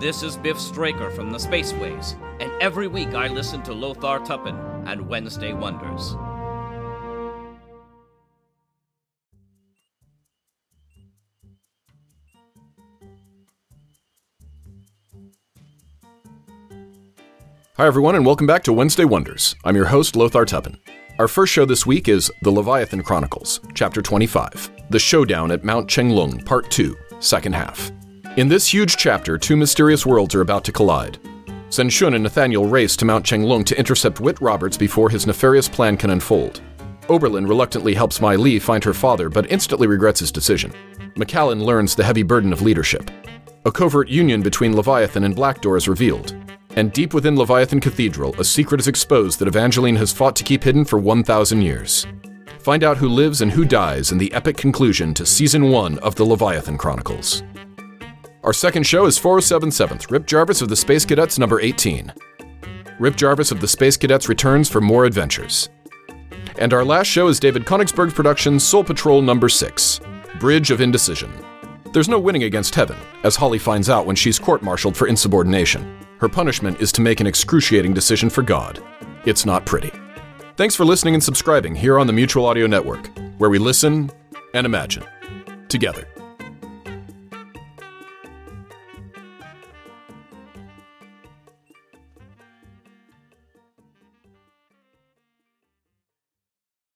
This is Biff Straker from the Spaceways, and every week I listen to Lothar Tuppen and Wednesday Wonders. Hi, everyone, and welcome back to Wednesday Wonders. I'm your host, Lothar Tuppen. Our first show this week is The Leviathan Chronicles, Chapter 25 The Showdown at Mount Chenglung, Part 2, Second Half. In this huge chapter, two mysterious worlds are about to collide. Sen Shun and Nathaniel race to Mount Chenglung to intercept Whit Roberts before his nefarious plan can unfold. Oberlin reluctantly helps Mai Li find her father, but instantly regrets his decision. Macallan learns the heavy burden of leadership. A covert union between Leviathan and Black Door is revealed, and deep within Leviathan Cathedral, a secret is exposed that Evangeline has fought to keep hidden for 1,000 years. Find out who lives and who dies in the epic conclusion to Season 1 of the Leviathan Chronicles. Our second show is 4077th, Rip Jarvis of the Space Cadets number 18. Rip Jarvis of the Space Cadets returns for more adventures. And our last show is David Konigsberg's production Soul Patrol number 6, Bridge of Indecision. There's no winning against Heaven, as Holly finds out when she's court martialed for insubordination. Her punishment is to make an excruciating decision for God. It's not pretty. Thanks for listening and subscribing here on the Mutual Audio Network, where we listen and imagine together.